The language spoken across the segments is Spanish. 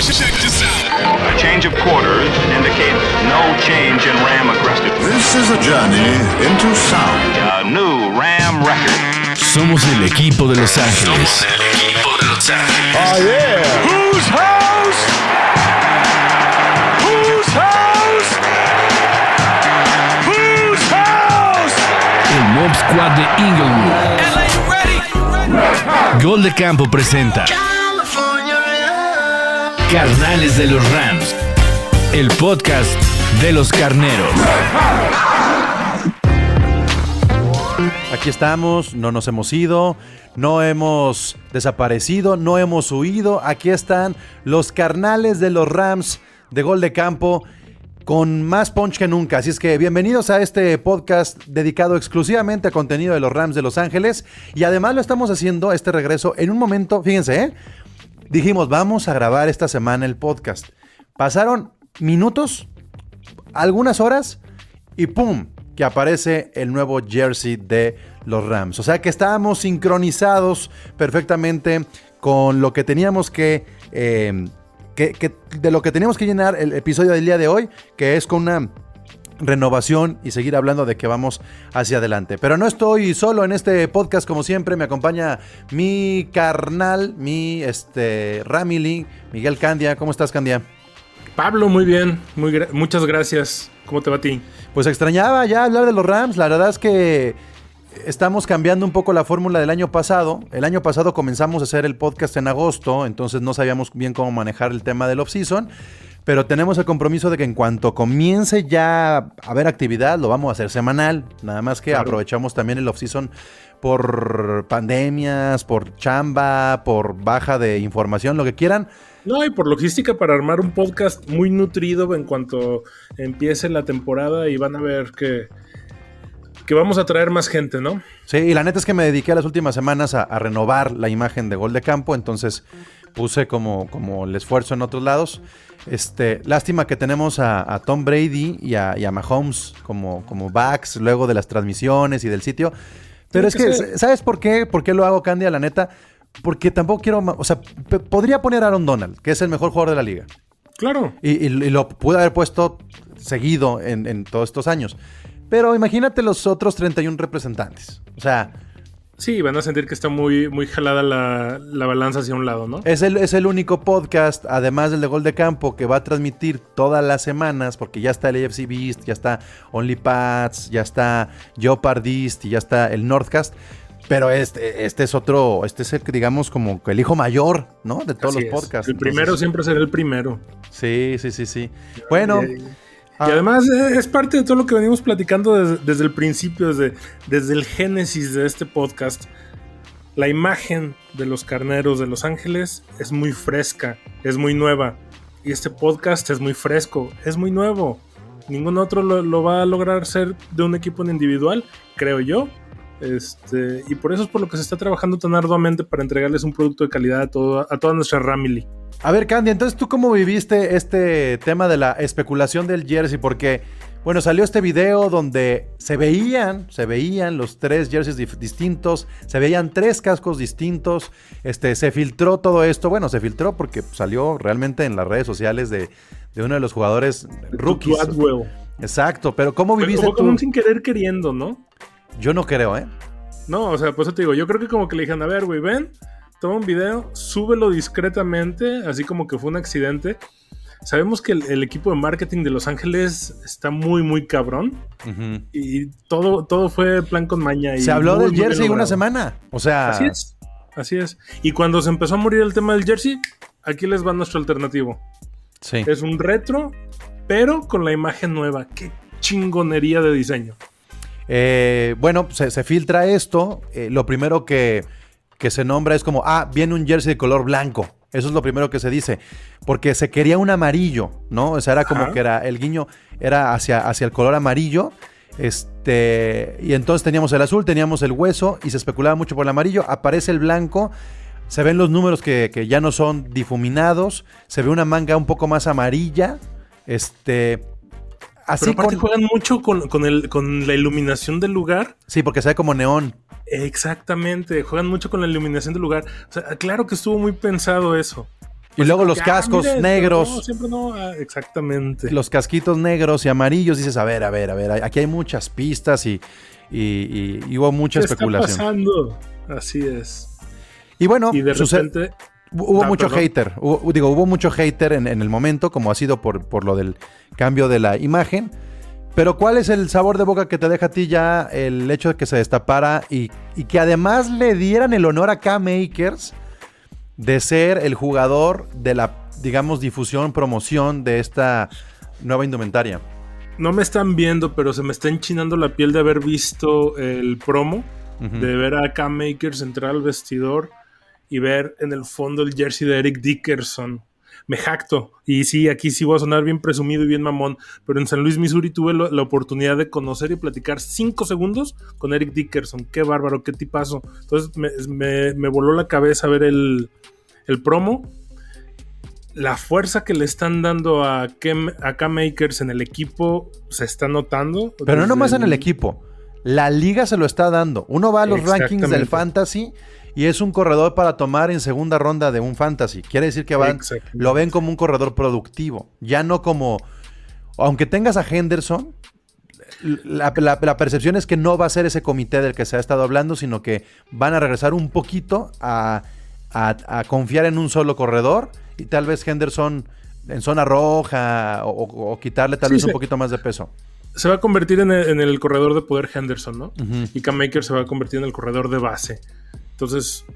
Check this out. A change of quarters indicates no change in Ram aggressiveness. This is a journey into sound. A new Ram record. Somos el equipo de Los Ángeles. Somos el equipo de Los Ángeles. Oh, yeah. Whose house? Whose house? Whose house? El Mob Squad de Inglewood. Gol de Campo presenta Carnales de los Rams. El podcast de los carneros. Aquí estamos, no nos hemos ido, no hemos desaparecido, no hemos huido. Aquí están los carnales de los Rams de gol de campo con más punch que nunca. Así es que bienvenidos a este podcast dedicado exclusivamente a contenido de los Rams de Los Ángeles. Y además lo estamos haciendo, este regreso, en un momento, fíjense, ¿eh? Dijimos, vamos a grabar esta semana el podcast. Pasaron minutos, algunas horas, y ¡pum! que aparece el nuevo jersey de los Rams. O sea que estábamos sincronizados perfectamente con lo que teníamos que, eh, que- de lo que teníamos que llenar el episodio del día de hoy, que es con una renovación y seguir hablando de que vamos hacia adelante. Pero no estoy solo en este podcast como siempre, me acompaña mi carnal, mi este Ramily, Miguel Candia. ¿Cómo estás, Candia? Pablo, muy bien. Muy gra- muchas gracias. ¿Cómo te va a ti? Pues extrañaba ya hablar de los Rams. La verdad es que estamos cambiando un poco la fórmula del año pasado. El año pasado comenzamos a hacer el podcast en agosto, entonces no sabíamos bien cómo manejar el tema del off-season. Pero tenemos el compromiso de que en cuanto comience ya a haber actividad, lo vamos a hacer semanal. Nada más que Claro. aprovechamos también el off-season por pandemias, por chamba, por baja de información, lo que quieran. No, y por logística para armar un podcast muy nutrido en cuanto empiece la temporada y van a ver que, que vamos a traer más gente, ¿no? Sí, y la neta es que me dediqué las últimas semanas a, a renovar la imagen de gol de campo, entonces puse como, como el esfuerzo en otros lados. Este, lástima que tenemos a, a Tom Brady y a, y a Mahomes como, como backs luego de las transmisiones y del sitio. Pero es que. ¿sabes por qué? ¿Por qué lo hago, Candia? La neta, porque tampoco quiero, o sea, podría poner a Aaron Donald, que es el mejor jugador de la liga. Claro. Y, y- y lo pude haber puesto seguido en, en todos estos años. Pero imagínate los otros 31 representantes. O sea, Sí, van a sentir que está muy, muy jalada la, la balanza hacia un lado, ¿no? es el, es el único podcast, además del de Gol de Campo, que va a transmitir todas las semanas, porque ya está el AFC Beast, ya está OnlyPads, ya está Jeopardist y ya está el Northcast. Pero este, este es otro, este es el que digamos como el hijo mayor, ¿no? De todos Así los es. podcasts. El primero Entonces, siempre será el primero. Sí, sí, sí, sí. Bueno. Ah, y además eh, es parte de todo lo que venimos platicando desde, desde el principio, desde, desde el génesis de este podcast. La imagen de los carneros de Los Ángeles es muy fresca, es muy nueva. Y este podcast es muy fresco, es muy nuevo. Ningún otro lo, lo va a lograr ser de un equipo en individual, creo yo. Este, y por eso es por lo que se está trabajando tan arduamente para entregarles un producto de calidad a, todo, a toda nuestra Ramily. A ver, Candy, entonces tú cómo viviste este tema de la especulación del jersey, porque bueno, salió este video donde se veían, se veían los tres jerseys distintos, se veían tres cascos distintos, este, se filtró todo esto, bueno, se filtró porque salió realmente en las redes sociales de, de uno de los jugadores rookies. Exacto, pero ¿cómo viviste como tú? un sin querer queriendo, ¿no? Yo no creo, ¿eh? No, o sea, por eso te digo, yo creo que como que le dijeron, a ver, güey, ven, toma un video, súbelo discretamente, así como que fue un accidente. Sabemos que el, el equipo de marketing de Los Ángeles está muy, muy cabrón. Y todo, todo fue plan con maña. y Se habló muy, del muy jersey una semana, o sea... Así es, así es. Y cuando se empezó a morir el tema del jersey, aquí les va nuestro alternativo. Sí. Es un retro, pero con la imagen nueva. Qué chingonería de diseño. Eh, bueno, se, se filtra esto. eh, lo primero que, que se nombra es como, ah, viene un jersey de color blanco. Eso es lo primero que se dice. Porque se quería un amarillo, ¿no? O sea, era como Ajá. que era el guiño era hacia, hacia el color amarillo. Este, y entonces teníamos el azul, teníamos el hueso y se especulaba mucho por el amarillo. Aparece el blanco. Se ven los números que, que ya no son difuminados. Se ve una manga un poco más amarilla. Este. Así Pero aparte con- juegan mucho con, con el, con la iluminación del lugar. Sí, porque se ve como neón. Exactamente, juegan mucho con la iluminación del lugar. O sea, claro que estuvo muy pensado eso. Y luego los Ya, cascos mire, negros. No, siempre no. ah, exactamente. los casquitos negros y amarillos, dices, a ver, a ver, a ver, aquí hay muchas pistas y, y- y- y hubo mucha ¿Qué está especulación. pasando? Así es. Y bueno, Y de repente. Hubo mucho perdón. hater, hubo- digo, hubo mucho hater en, en el momento, como ha sido por, por lo del cambio de la imagen. Pero ¿cuál es el sabor de boca que te deja a ti ya el hecho de que se destapara y, y que además le dieran el honor a K-Makers de ser el jugador de la, digamos, difusión, promoción de esta nueva indumentaria? No me están viendo, pero se me está enchinando la piel de haber visto el promo. De ver a Cam Makers entrar al vestidor y ver en el fondo el jersey de Eric Dickerson. Me jacto. Y sí, aquí sí voy a sonar bien presumido y bien mamón. Pero en San Luis, Missouri, tuve lo- la oportunidad de conocer y platicar cinco segundos con Eric Dickerson. Qué bárbaro, qué tipazo. Entonces me, me- me voló la cabeza ver el, el promo. La fuerza que le están dando a Cam, a Cam Makers en el equipo se está notando. Pero no nomás en el equipo. La liga se lo está dando. Uno va a los rankings del fantasy y es un corredor para tomar en segunda ronda de un fantasy. Quiere decir que van, lo ven como un corredor productivo. Ya no como. Aunque tengas a Henderson, la, la- la percepción es que no va a ser ese comité del que se ha estado hablando, sino que van a regresar un poquito a, a- a confiar en un solo corredor y tal vez Henderson en zona roja o, o- o quitarle tal Sí, vez un sí. poquito más de peso. se va a convertir en el, en el corredor de poder Henderson, ¿no? Y Cam Maker se va a convertir en el corredor de base. Entonces,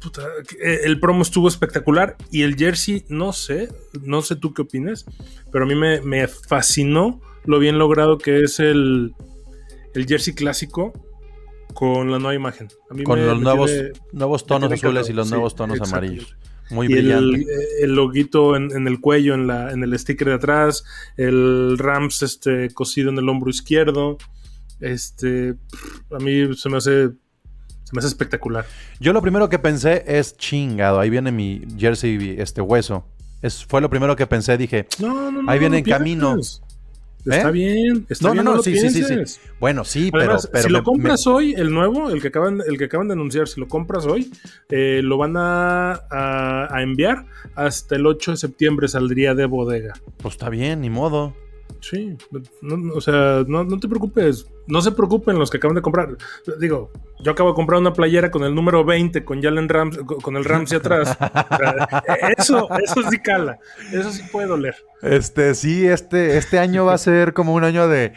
puta, eh, el promo estuvo espectacular y el jersey, no sé, no sé tú qué opinas, pero a mí me, me fascinó lo bien logrado que es el, el jersey clásico con la nueva imagen. A mí Con me- los me nuevos, tiene- nuevos tonos azules y los sí, nuevos tonos amarillos. Muy y el, brillante. eh, el loguito en, en el cuello, en, la, en el sticker de atrás, el Rams este, cosido en el hombro izquierdo. Este, a mí se me hace, se me hace espectacular. Yo lo primero que pensé es chingado. Ahí viene mi jersey, este hueso. Es, fue lo primero que pensé. Dije, No, no, no. Ahí viene no en camino. Está ¿Eh? bien, está no, bien, no, no, lo sí, sí, sí, sí. Bueno, sí, pero, Además, pero si me- lo compras hoy, el nuevo, el que acaban, el que acaban de anunciar, si lo compras hoy, eh, lo van a, a- a enviar hasta el 8 de septiembre, saldría de bodega. pues está bien, ni modo. Sí, no- no, o sea, no, no te preocupes, no se preocupen los que acaban de comprar. Digo, yo acabo de comprar una playera con el número 20, con Jalen Rams, con el Ramsey atrás. Eso, eso sí cala, eso sí puede doler. Este, sí, este, este año va a ser como un año de,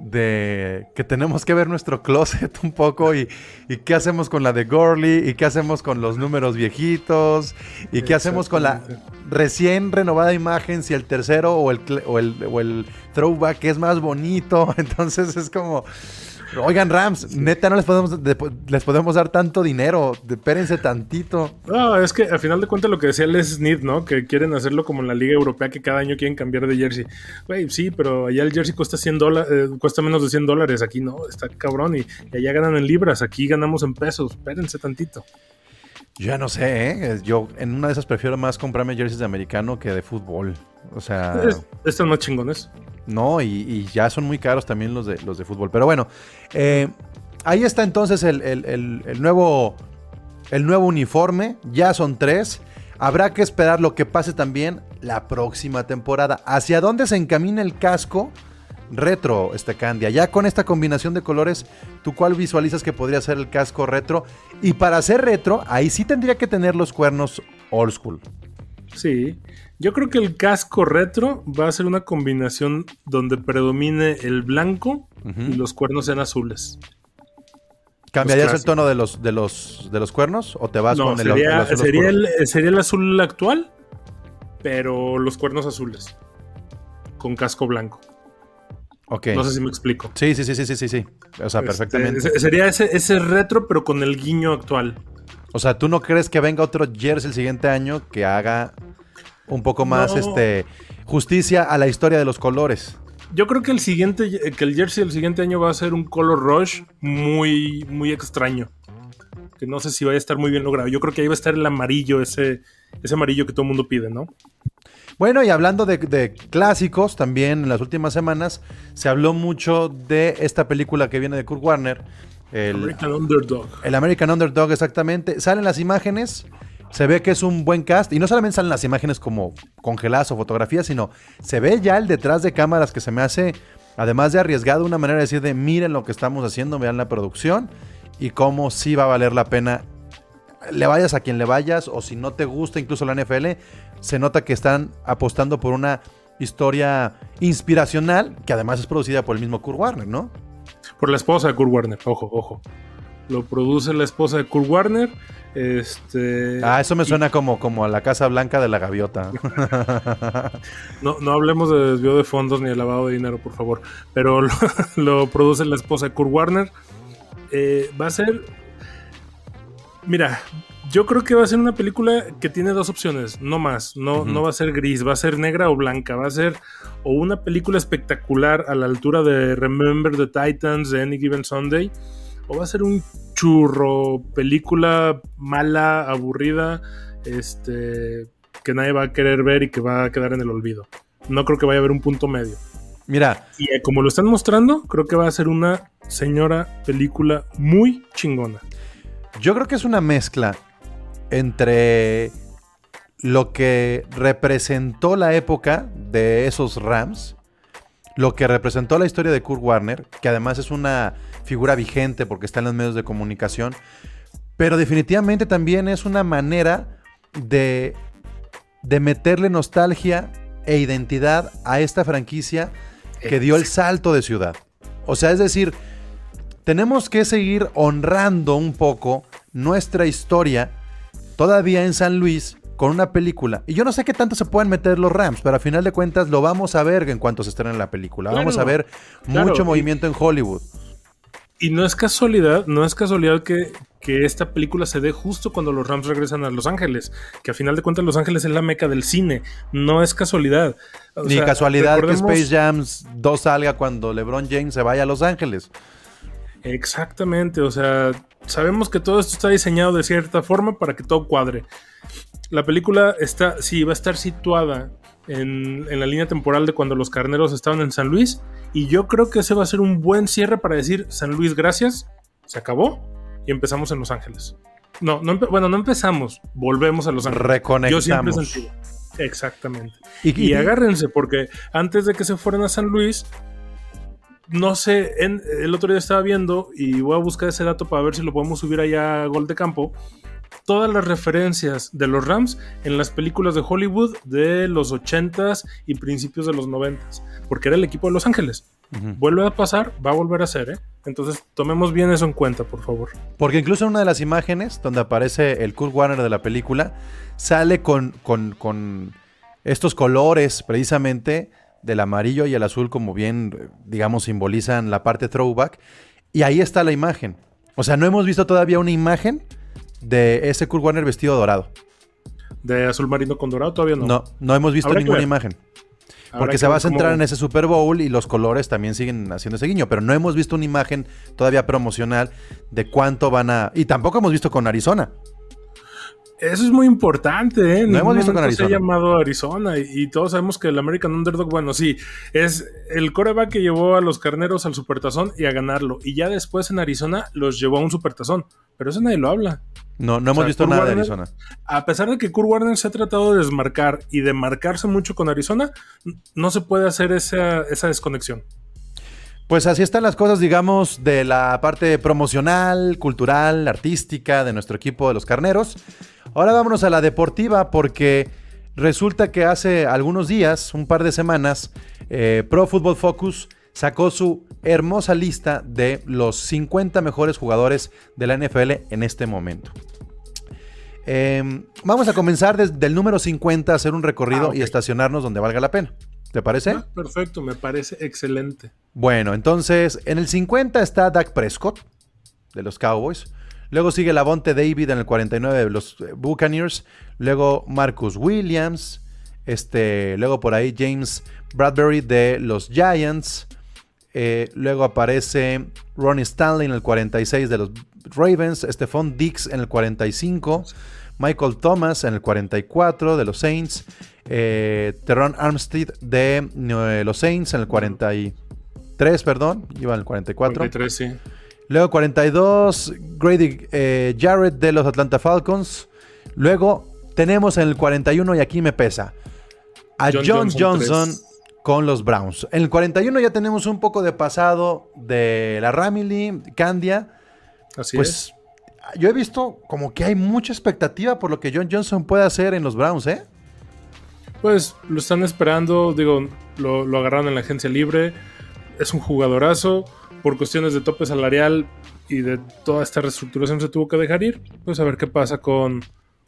de que tenemos que ver nuestro closet un poco y, y qué hacemos con la de Gorley y qué hacemos con los números viejitos y qué hacemos con la recién renovada imagen, si el tercero o el, o el, o el throwback es más bonito. Entonces es como, oigan Rams, neta no les podemos, de- les podemos dar tanto dinero, espérense tantito. No, es que al final de cuentas lo que decía Les Smith, ¿no? Que quieren hacerlo como en la Liga Europea, que cada año quieren cambiar de jersey. Güey, sí, pero allá el jersey cuesta 100 dólares, cuesta menos de 100 dólares. Aquí no, está cabrón. Y, y allá ganan en libras, aquí ganamos en pesos. Espérense tantito. Yo ya no sé, ¿eh? yo en una de esas prefiero más comprarme jerseys de americano que de fútbol. O sea, Es- Están más chingones. no, y, y ya son muy caros también los de, los de fútbol. Pero bueno, eh, ahí está entonces el, el- el- el nuevo, el nuevo uniforme. Ya son tres. Habrá que esperar lo que pase también la próxima temporada. ¿Hacia dónde se encamina el casco retro, este Candia? Ya con esta combinación de colores, ¿tú cuál visualizas que podría ser el casco retro? Y para ser retro, ahí sí tendría que tener los cuernos old school. Sí. Yo creo que el casco retro va a ser una combinación donde predomine el blanco y los cuernos sean azules. ¿Cambiarías el tono de los, de los, de los cuernos o te vas No, con el, sería, el azul sería, oscuro? el, sería el azul actual, pero los cuernos azules. Con casco blanco. No sé si me explico. Sí, sí, sí, sí, sí, sí. O sea, Este, perfectamente. sería ese, ese retro, pero con el guiño actual. O sea, ¿tú no crees que venga otro jersey el siguiente año que haga un poco más No. este justicia a la historia de los colores? Yo creo que el siguiente, que el jersey del siguiente año va a ser un color rush muy, muy extraño. Que no sé si va a estar muy bien logrado. Yo creo que ahí va a estar el amarillo, ese, ese amarillo que todo el mundo pide, ¿no? Bueno, y hablando de, de clásicos, también en las últimas semanas se habló mucho de esta película que viene de Kurt Warner, el, American Underdog. el American Underdog exactamente. Salen las imágenes Se ve que es un buen cast y no solamente salen las imágenes como congeladas o fotografías, sino se ve ya el detrás de cámaras que se me hace, además de arriesgado, una manera de decir de miren lo que estamos haciendo, vean la producción y cómo sí va a valer la pena. Le vayas a quien le vayas o si no te gusta incluso la NFL, se nota que están apostando por una historia inspiracional que además es producida por el mismo Kurt Warner, ¿no? Por la esposa de Kurt Warner, ojo, ojo. Lo produce la esposa de Kurt Warner. Este. Ah, eso me suena como, como a la Casa Blanca de la Gaviota. no, no hablemos de desvío de fondos ni de lavado de dinero, por favor. Pero lo, lo produce la esposa de Kurt Warner. Eh, va a ser. Mira, yo creo que va a ser una película que tiene dos opciones, no más. No, no va a ser gris, va a ser negra o blanca. Va a ser o una película espectacular a la altura de Remember the Titans de Any Given Sunday, o va a ser un churro, película mala, aburrida, este, que nadie va a querer ver y que va a quedar en el olvido. No creo que vaya a haber un punto medio. Mira. Y eh, como lo están mostrando, creo que va a ser una señora película muy chingona. Yo creo que es una mezcla entre lo que representó la época de esos Rams, lo que representó la historia de Kurt Warner, que además es una figura vigente porque está en los medios de comunicación, pero definitivamente también es una manera de, de meterle nostalgia e identidad a esta franquicia que dio el salto de ciudad. O sea, es decir, tenemos que seguir honrando un poco nuestra historia todavía en San Luis con una película. Y yo no sé qué tanto se pueden meter los Rams, pero a final de cuentas lo vamos a ver en cuanto se estrene la película. vamos a ver mucho movimiento en Hollywood. Y no es casualidad, no es casualidad que, que, esta película se dé justo cuando los Rams regresan a Los Ángeles. Que a final de cuentas Los Ángeles es la meca del cine. No es casualidad. O Ni sea, casualidad recordemos... que Space Jams 2 salga cuando LeBron James se vaya a Los Ángeles. Exactamente, o sea, sabemos que todo esto está diseñado de cierta forma para que todo cuadre. La película está, sí, va a estar situada en, en, la línea temporal de cuando los carneros estaban en San Luis. Y yo creo que ese va a ser un buen cierre para decir, San Luis, gracias, se acabó y empezamos en Los Ángeles. No, no bueno, no empezamos, volvemos a Los Ángeles. Reconectamos. Yo siempre sentido. Exactamente. Y, y, y agárrense, porque antes de que se fueran a San Luis, no sé, en, el otro día estaba viendo y voy a buscar ese dato para ver si lo podemos subir allá a Gol de Campo. Todas las referencias de los Rams en las películas de Hollywood de los 80s y principios de los 90s, porque era el equipo de Los Ángeles. Uh -huh. Vuelve a pasar, va a volver a ser, ¿eh? Entonces tomemos bien eso en cuenta, por favor. Porque incluso en una de las imágenes donde aparece el Kurt Warner de la película, sale con, con, con estos colores precisamente del amarillo y el azul, como bien, digamos, simbolizan la parte throwback. Y ahí está la imagen. O sea, no hemos visto todavía una imagen de ese Kurt Warner vestido dorado. ¿De azul marino con dorado? Todavía no. No, no hemos visto ninguna imagen. Porque se va a centrar cómo... en ese Super Bowl y los colores también siguen haciendo ese guiño. Pero no hemos visto una imagen todavía promocional de cuánto van a. Y tampoco hemos visto con Arizona. Eso es muy importante, ¿eh? No hemos visto con Arizona. Se ha llamado Arizona y, y, todos sabemos que el American Underdog, bueno, sí, es el coreback que llevó a los carneros al supertazón y a ganarlo. Y ya después en Arizona los llevó a un supertazón. Pero eso nadie lo habla. No, no hemos sea, visto Kurt nada Warner, de Arizona. A pesar de que Kurt Warner se ha tratado de desmarcar y de marcarse mucho con Arizona, no se puede hacer esa, esa desconexión. Pues así están las cosas, digamos, de la parte promocional, cultural, artística de nuestro equipo de los carneros. Ahora vámonos a la deportiva porque resulta que hace algunos días, un par de semanas, eh, Pro Football Focus sacó su hermosa lista de los 50 mejores jugadores de la NFL en este momento. Eh, vamos a comenzar desde el número 50 a hacer un recorrido ah, okay. y estacionarnos donde valga la pena. ¿Te parece? Ah, perfecto, me parece excelente. Bueno, entonces en el 50 está Dak Prescott de los Cowboys. Luego sigue Lavonte David en el 49 de los Buccaneers. Luego Marcus Williams. Este, luego por ahí James Bradbury de los Giants. Eh, luego aparece Ronnie Stanley en el 46 de los Ravens. Stephon Dix en el 45. Michael Thomas en el 44 de los Saints. Eh, Armstead de eh, los Saints en el 43, perdón. Iba en el 44. 43, sí. Luego 42, Grady eh, Jarrett de los Atlanta Falcons. Luego tenemos en el 41, y aquí me pesa, a John, John Johnson, con los Browns. En el 41 ya tenemos un poco de pasado de la Ramily, Candia. Así pues es. yo he visto como que hay mucha expectativa por lo que John Johnson puede hacer en los Browns, ¿eh? Pues lo están esperando, digo, lo, lo agarraron en la agencia libre. Es un jugadorazo. Por cuestiones de tope salarial y de toda esta reestructuración se tuvo que dejar ir. Pues a ver qué pasa con,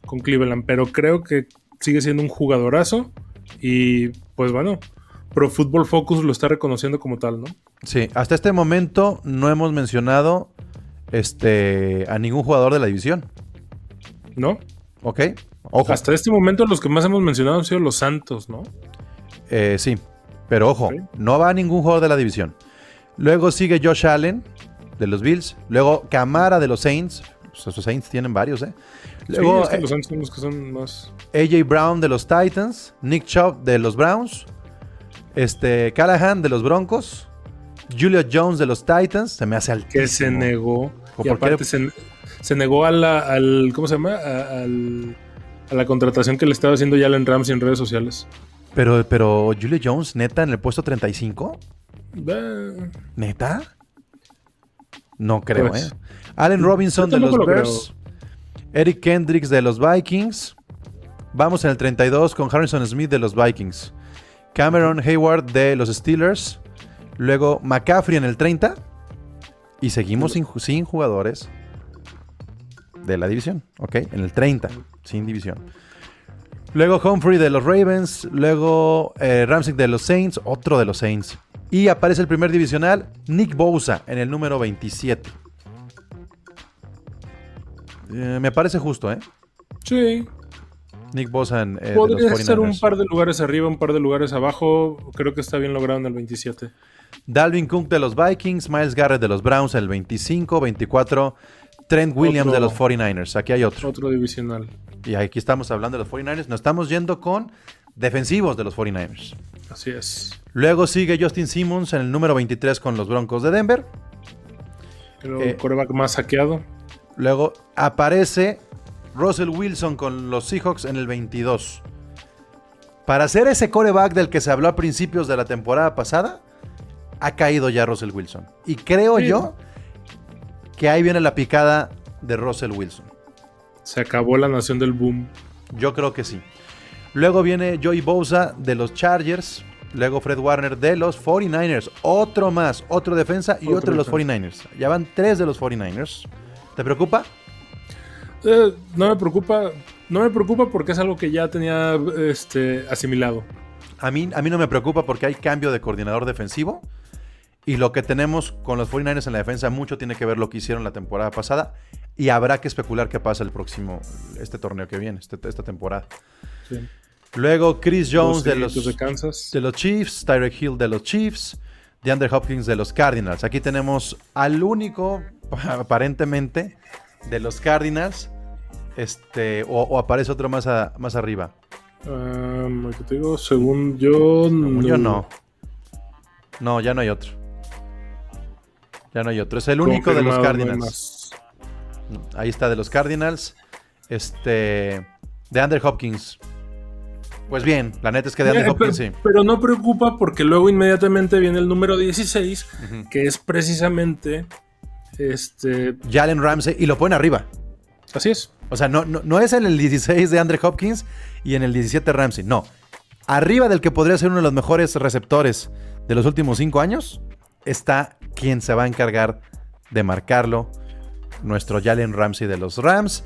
con Cleveland. Pero creo que sigue siendo un jugadorazo. Y pues bueno, Pro Football Focus lo está reconociendo como tal, ¿no? Sí, hasta este momento no hemos mencionado este, a ningún jugador de la división, ¿No? ¿ok? Ojo, Hasta este momento los que más hemos mencionado han sido los Santos, ¿no? eh, sí, pero ojo, no va ningún jugador de la división. Luego sigue Josh Allen de los Bills, luego Camara de los Saints, pues esos Saints tienen varios, ¿eh? Luego sí, es que eh, los Santos son los que son más... AJ Brown de los Titans, Nick Chubb de los Browns, este Callahan de los Broncos, Julio Jones de los Titans, se me hace altísimo. que se negó. ¿Por Y aparte se, se negó a la, al. ¿Cómo se llama? A, al- a la contratación que le estaba haciendo Jalen Ramsey en redes sociales. Pero, pero Julio Jones, neta, en el puesto 35, Eh, neta. No creo, Pues, ¿eh? Allen Robinson de los lo Bears, Eric Kendricks de los Vikings. Vamos en el 32 con Harrison Smith de los Vikings. Cameron Hayward de los Steelers. Luego McCaffrey en el 30. Y seguimos sin jugadores de la división, ¿ok? En el 30, sin división. Luego Humphrey de los Ravens. Luego eh, Ramsey de los Saints. Otro de los Saints. Y aparece el primer divisional, Nick Bosa, en el número 27. Eh, me parece justo, ¿eh? sí, Nick Bosa en, eh, de podría ser un 49ers. par de lugares arriba, un par de lugares abajo. Creo que está bien logrado en el 27. Dalvin Cook de los Vikings, Miles Garrett de los Browns en el 25, 24. Trent Williams Otro. de los 49ers. Aquí hay otro. Otro divisional. Y aquí estamos hablando de los 49ers. Nos estamos yendo con defensivos de los 49ers. Así es. Luego sigue Justin Simmons en el número 23 con los Broncos de Denver. El Eh, coreback más saqueado. Luego aparece Russell Wilson con los Seahawks en el 22. Para ser ese coreback del que se habló a principios de la temporada pasada, ha caído ya Russell Wilson. Y creo Sí. yo que ahí viene la picada de Russell Wilson. Se acabó la nación del boom. Yo creo que sí. Luego viene Joey Bosa de los Chargers. Luego Fred Warner de los 49ers. Otro más, otro defensa y Otro otro, de los defensa. 49ers. Ya van tres de los 49ers. ¿Te preocupa? Eh, no me preocupa. No me preocupa porque es algo que ya tenía este, asimilado. A mí, a mí no me preocupa porque hay cambio de coordinador defensivo. Y lo que tenemos con los 49ers en la defensa mucho tiene que ver lo que hicieron la temporada pasada. Y habrá que especular qué pasa el próximo, este torneo que viene, este- esta temporada. Sí. Luego Chris Jones de los, de Kansas. de los Chiefs, Tyreek Hill de los Chiefs, DeAndre Hopkins de los Cardinals. Aquí tenemos al único, aparentemente, de los Cardinals. Este, o, o aparece otro más, a- más arriba. ¿qué te digo? Según yo. Según yo no. No, ya no hay otro. Ya no hay otro. Es el único de los no Cardinals. Ahí está, de los Cardinals. Este. De Andrew Hopkins. Pues bien, la neta es que de Andrew Eh, Hopkins pero, sí. pero no preocupa porque luego inmediatamente viene el número 16, Ujú. que es precisamente. Este. Jalen Ramsey y lo ponen arriba. Así es. O sea, no, no, no es en el 16 de Andre Hopkins y en el 17 Ramsey. No. Arriba del que podría ser uno de los mejores receptores de los últimos cinco años está quien se va a encargar de marcarlo. Nuestro Jalen Ramsey de los Rams.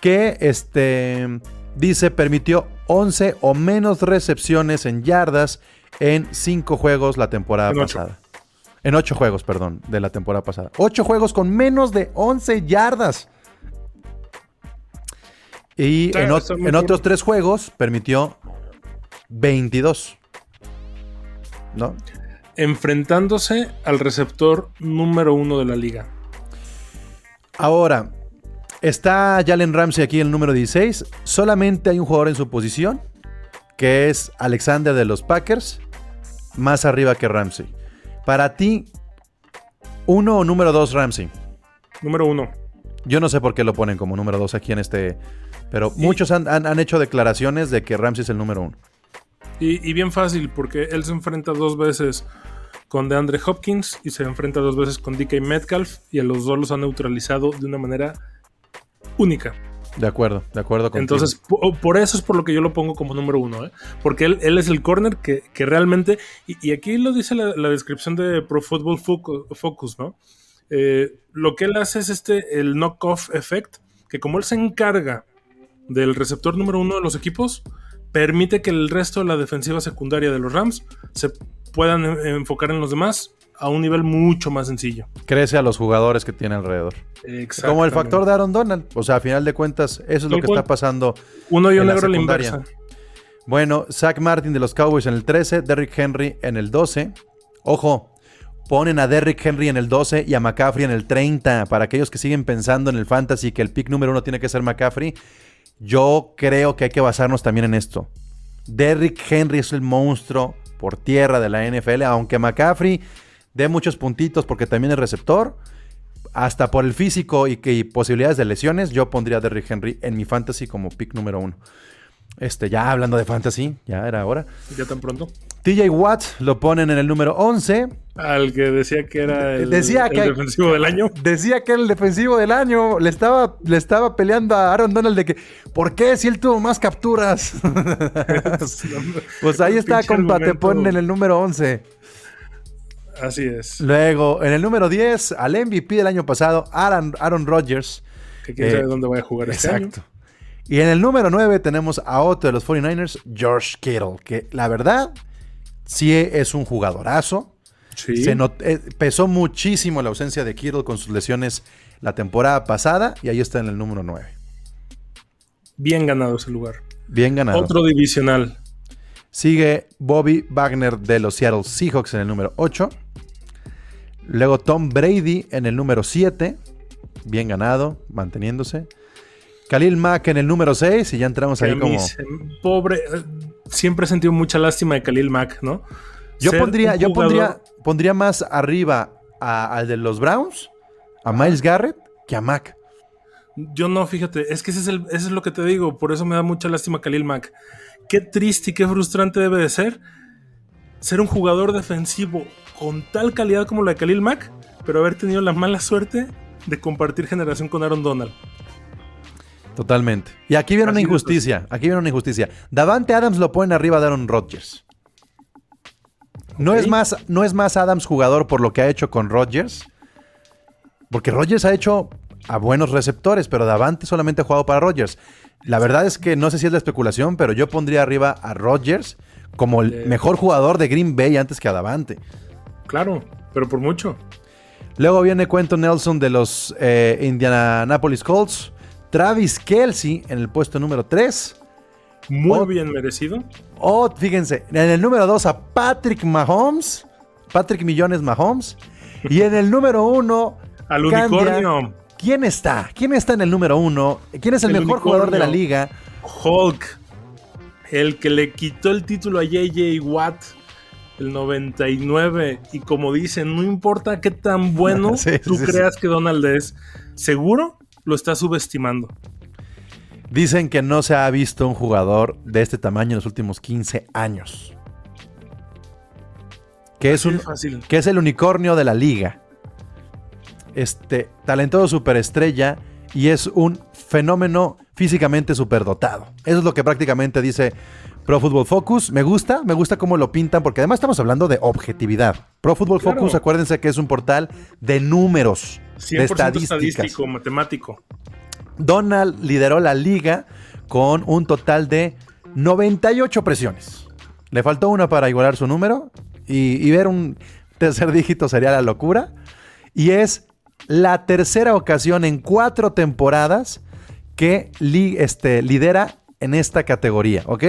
Que este, dice permitió 11 o menos recepciones en yardas en cinco juegos la temporada En ocho. pasada. En ocho juegos, perdón, de la temporada pasada. Ocho juegos con menos de 11 yardas. Y Está- en, muy en otros tres juegos permitió 22. ¿No? Enfrentándose al receptor número uno de la liga. Ahora, está Jalen Ramsey aquí en el número 16. Solamente hay un jugador en su posición, que es Alexander de los Packers, más arriba que Ramsey. Para ti, uno o número dos Ramsey. Número uno. Yo no sé por qué lo ponen como número dos aquí en este Pero muchos han, han- han hecho declaraciones de que Ramsey es el número uno. Y, y bien fácil, porque él se enfrenta dos veces con DeAndre Hopkins y se enfrenta dos veces con DK Metcalf y a los dos los ha neutralizado de una manera única. De acuerdo, de acuerdo con Entonces, po- por eso es por lo que yo lo pongo como número uno, ¿eh? porque él, él es el corner que, que realmente, y, y aquí lo dice la, la descripción de Pro Football Focu- Focus, ¿no? Eh, lo que él hace es este, el knock-off effect, que como él se encarga del receptor número uno de los equipos, permite que el resto de la defensiva secundaria de los Rams se puedan enfocar en los demás a un nivel mucho más sencillo. crece a los jugadores que tiene alrededor. Como el factor de Aaron Donald. O sea, a final de cuentas, eso es lo que cual. está pasando. Uno y un negro a la inversa. Bueno, Zach Martin de los Cowboys en el 13, Derrick Henry en el 12. Ojo, ponen a Derrick Henry en el 12 y a McCaffrey en el 30. Para aquellos que siguen pensando en el fantasy que el pick número uno tiene que ser McCaffrey, yo creo que hay que basarnos también en esto. Derrick Henry es el monstruo por tierra de la NFL, aunque McCaffrey dé muchos puntitos porque también es receptor. Hasta por el físico y, que, y posibilidades de lesiones, yo pondría a Derrick Henry en mi fantasy como pick número uno. Este, ya hablando de fantasy, ya era hora. Ya tan pronto. TJ Watt lo ponen en el número 11. Al que decía que era el, Decía el que- defensivo del año. Decía que era el defensivo del año. Le estaba, le estaba peleando a Aaron Donald de que, ¿por qué si él tuvo más capturas? pues ahí está, compa, te ponen en el número 11. Así es. Luego, en el número 10, al MVP del año pasado, Aaron, Aaron Rodgers. Que quién Eh, sabe dónde voy a jugar este año. Exacto. Y en el número 9 tenemos a otro de los 49ers, George Kittle, que la verdad sí es un jugadorazo. Sí. Se eh, pesó muchísimo la ausencia de Kittle con sus lesiones la temporada pasada y ahí está en el número 9. Bien ganado ese lugar. Bien ganado. Otro divisional. Sigue Bobby Wagner de los Seattle Seahawks en el número 8. Luego Tom Brady en el número 7. Bien ganado, manteniéndose. Khalil Mack en el número 6 y ya entramos Que ahí como... se- pobre. eh, Siempre he sentido mucha lástima de Khalil Mack, ¿no? Yo Ser pondría, yo pondría, pondría más arriba a- al de los Browns, a Miles Garrett, que a Mack. Yo no, fíjate, es que ese es, el- eso es lo que te digo, por eso me da mucha lástima Khalil Mack. Qué triste y qué frustrante debe de ser ser un jugador defensivo con tal calidad como la de Khalil Mack, pero haber tenido la mala suerte de compartir generación con Aaron Donald. Totalmente. Y aquí viene una Así injusticia. Aquí viene una injusticia. Davante Adams lo ponen arriba de Aaron Rodgers. No, es más, no es más Adams jugador por lo que ha hecho con Rodgers. Porque Rodgers ha hecho a buenos receptores, pero Davante solamente ha jugado para Rodgers. La verdad es que no sé si es la especulación, pero yo pondría arriba a Rodgers como el Eh. mejor jugador de Green Bay antes que a Davante. Claro, pero por mucho. Luego viene Quentin Nelson de los eh, Indianapolis Colts. Travis Kelsey en el puesto número 3. Muy bien merecido. Oh, fíjense, en el número 2 a Patrick Mahomes. Patrick Millones Mahomes. Y en el número 1. Al unicornio. ¿Quién está? ¿Quién está en el número 1? ¿Quién es el, El mejor jugador de la liga? Hulk, el que le quitó el título a JJ Watt, el 99, y como dicen, no importa qué tan bueno Sí, tú sí, sí. creas que Donald es, seguro lo está subestimando. Dicen que no se ha visto un jugador de este tamaño en los últimos 15 años. Que es, un, fácil. que es el unicornio de la liga. Este talentoso superestrella y es un fenómeno físicamente superdotado. Eso es lo que prácticamente dice Pro Football Focus. Me gusta, me gusta cómo lo pintan porque además estamos hablando de objetividad. Pro Football Claro. Focus, acuérdense que es un portal de números, de 100% estadísticas. estadístico, matemático. Donald lideró la liga con un total de 98 presiones. Le faltó una para igualar su número y, y ver un tercer dígito sería la locura. Y es la tercera ocasión en cuatro temporadas que li- este, lidera en esta categoría, ¿ok?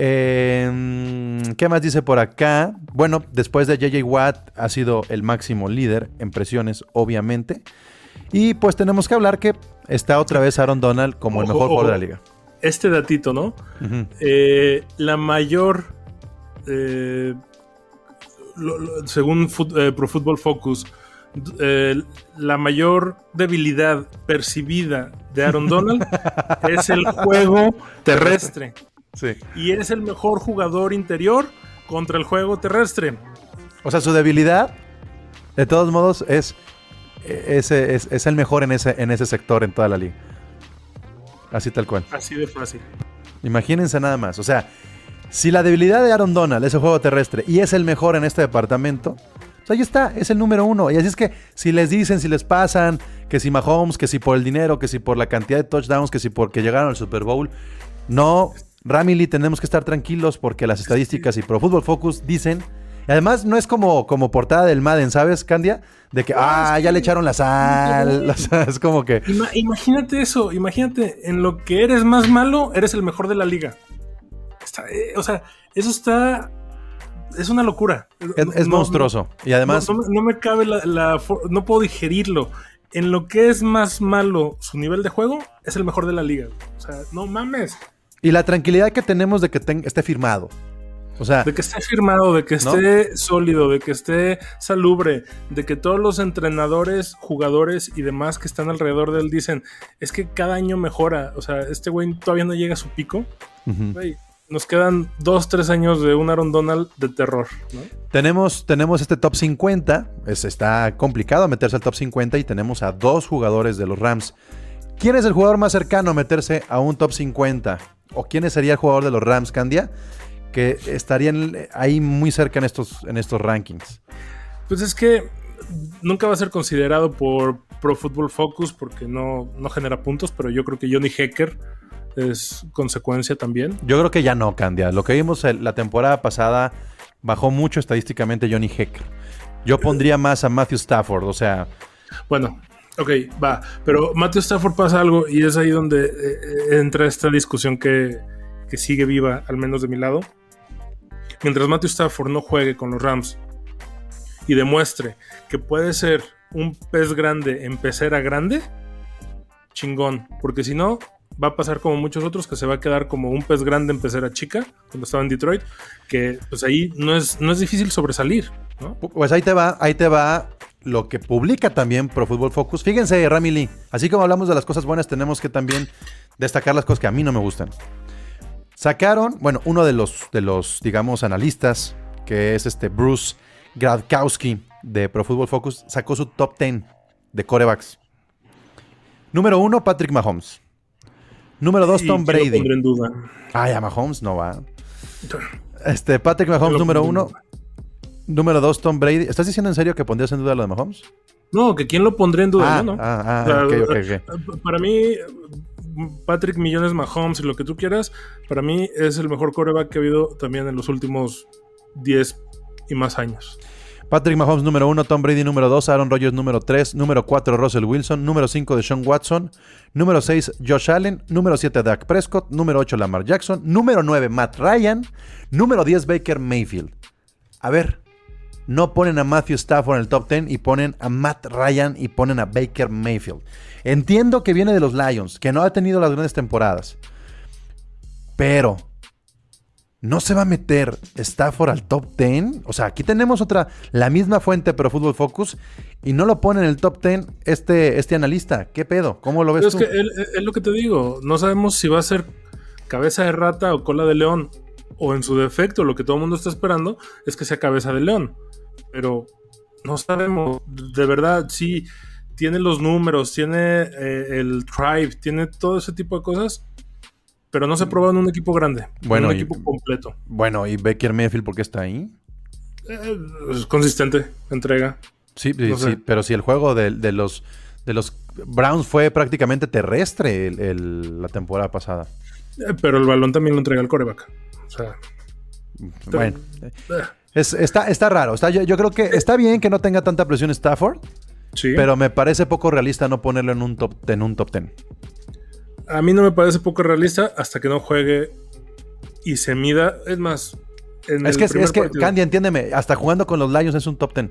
Eh, ¿Qué más dice por acá? Bueno, después de JJ Watt ha sido el máximo líder en presiones, obviamente. Y pues tenemos que hablar que está otra vez Aaron Donald como el Ojo, mejor jugador de la liga. Este datito, ¿no? Eh, la mayor, eh, lo- lo- según eh, Pro Football Focus, eh, la mayor debilidad percibida de Aaron Donald es el juego terrestre. Sí. Y es el mejor jugador interior contra el juego terrestre. O sea, su debilidad, de todos modos, es, ese, es, es el mejor en ese, en ese sector en toda la liga. Así tal cual. Así de fácil. Imagínense nada más. O sea, si la debilidad de Aaron Donald es el juego terrestre y es el mejor en este departamento, pues ahí está, es el número uno. Y así es que si les dicen, si les pasan, que si Mahomes, que si por el dinero, que si por la cantidad de touchdowns, que si porque llegaron al Super Bowl, no, Ramily, tenemos que estar tranquilos porque las estadísticas y Pro Football Focus dicen. Y además no es como, como portada del Madden, ¿sabes, Candia? De que, ah, ya le echaron la sal. O sea, es como que. Ima- imagínate eso, imagínate, en lo que eres más malo, eres el mejor de la liga. Está- eh, o sea, eso está... Es una locura. Es, es No- monstruoso. Y además. No, no me- cabe la, No puedo digerirlo. En lo que es más malo su nivel de juego, es el mejor de la liga. O sea, no mames. Y la tranquilidad que tenemos de que esté firmado. O sea, De que esté firmado, de que esté sólido, de que esté salubre, de que todos los entrenadores, jugadores y demás que están alrededor de él dicen, es que cada año mejora. O sea, este güey todavía no llega a su pico. Güey, nos quedan dos, tres años de un Aaron Donald de terror. ¿no? tenemos, tenemos este top 50. Es- está complicado meterse al top 50 y tenemos a dos jugadores de los Rams. ¿Quién es el jugador más cercano a meterse a un top 50? ¿O quién sería el jugador de los Rams, Candia? Que estarían ahí muy cerca en estos, en estos rankings. Pues es que nunca va a ser considerado por Pro Football Focus porque no, no genera puntos, pero yo creo que Johnny Hecker es consecuencia también. Yo creo que ya no, Candia. Lo que vimos la temporada pasada bajó mucho estadísticamente Johnny Hecker. Yo pondría más a Matthew Stafford, o sea, Bueno, ok, va. Pero Matthew Stafford pasa algo y es ahí donde eh, eh, entra esta discusión que, que sigue viva, al menos de mi lado. Mientras Matthew Stafford no juegue con los Rams y demuestre que puede ser un pez grande en pecera grande, chingón. Porque si no, va a pasar como muchos otros que se va a quedar como un pez grande en pecera chica cuando estaba en Detroit, que pues ahí no es, no es difícil sobresalir, ¿no? Pues ahí te va, ahí te va lo que publica también Pro Football Focus. Fíjense, Rami Lee, así como hablamos de las cosas buenas, tenemos que también destacar las cosas que a mí no me gustan. Sacaron, bueno, uno de los, de los digamos, analistas, que es este Bruce Gradkowski de Pro Football Focus, sacó su top 10 de corebacks. Número uno, Patrick Mahomes. Número dos, Y Tom yo lo Brady. pondré en duda. Ay, a Mahomes no va. Este, Patrick Mahomes, lo número pondré en uno. duda. Número dos, Tom Brady. ¿Estás diciendo en serio que pondrías en duda lo de Mahomes? No, que quién lo pondría en duda, Ah, no. ah, ah, O sea, ok, ok, ok. Para mí, Patrick Millones Mahomes y lo que tú quieras, para mí es el mejor coreback que ha habido también en los últimos 10 y más años. Patrick Mahomes número uno, Tom Brady número dos, Aaron Rodgers número tres, número cuatro, Russell Wilson, número cinco, de Sean Watson, número seis, Josh Allen, número siete, Dak Prescott, número ocho, Lamar Jackson, número nueve, Matt Ryan, número 10, Baker Mayfield. A ver, no ponen a Matthew Stafford en el top 10 y ponen a Matt Ryan y ponen a Baker Mayfield. Entiendo que viene de los Lions, que no ha tenido las grandes temporadas. Pero, ¿no se va a meter Stafford al top 10? O sea, aquí tenemos otra, la misma fuente, pero Football Focus, y no lo pone en el top 10 este, este analista. ¿Qué pedo? ¿Cómo lo ves Pero es tú? que él- es lo que te digo, no sabemos si va a ser cabeza de rata o cola de león, o en su defecto, lo que todo el mundo está esperando es que sea cabeza de león. Pero no sabemos, de verdad, sí, tiene los números, tiene eh, el tribe, tiene todo ese tipo de cosas, pero no se prueba en un equipo grande, en Bueno, un y- equipo completo. Bueno, ¿y Baker Mayfield por qué está ahí? Eh, es consistente, entrega. Sí, sí, No sé. sí, pero si el juego de, de los, de los Browns fue prácticamente terrestre el- el- la temporada pasada. Eh, pero el balón también lo entrega el coreback. O sea, Bueno, eh, es- está, está raro. Está, yo, yo creo que está bien que no tenga tanta presión Stafford, sí. pero me parece poco realista no ponerlo en un top, en un top 10. A mí no me parece poco realista hasta que no juegue y se mida. Es más, en Es el que, es, que partido- Candy, entiéndeme, hasta jugando con los Lions es un top 10.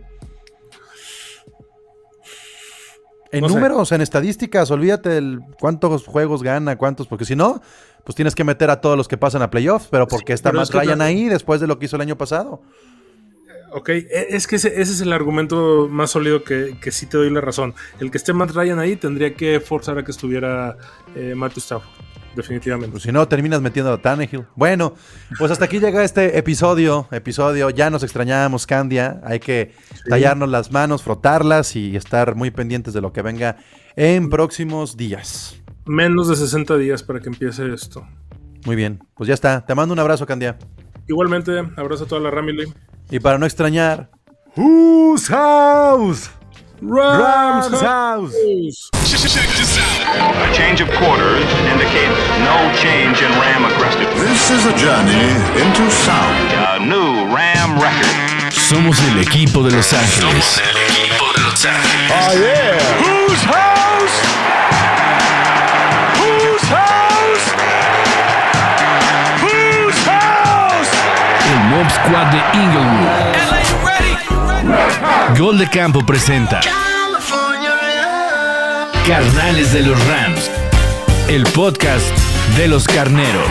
En No sé. números, en estadísticas, olvídate el cuántos juegos gana, cuántos, porque si no, pues tienes que meter a todos los que pasan a playoffs, pero porque está pero Matt es que Ryan ahí después de lo que hizo el año pasado. Ok, e- es que ese, ese es el argumento más sólido que, que sí te doy la razón. El que esté Matt Ryan ahí tendría que forzar a que estuviera eh, Matthew Stafford, definitivamente. Pues si no, terminas metiendo a Tannehill. Bueno, pues hasta aquí llega este episodio. Episodio, ya nos extrañábamos, Candia. Hay que tallarnos las manos, frotarlas y estar muy pendientes de lo que venga en próximos días. Menos de 60 días para que empiece esto. Muy bien, pues ya está. Te mando un abrazo, Candia. Igualmente, abrazo a toda la Ramily. Y para no extrañar. Whose house? Rams house. A change of quarters indicates no change in Ram aggressiveness. This is a journey into sound. A new Ram record. Somos el equipo de Los Ángeles. Somos el equipo de Los Ángeles. Oh, yeah. Whose house? Mob Squad de Inglewood. Gol de Campo presenta Carnales de los Rams. El podcast de los carneros.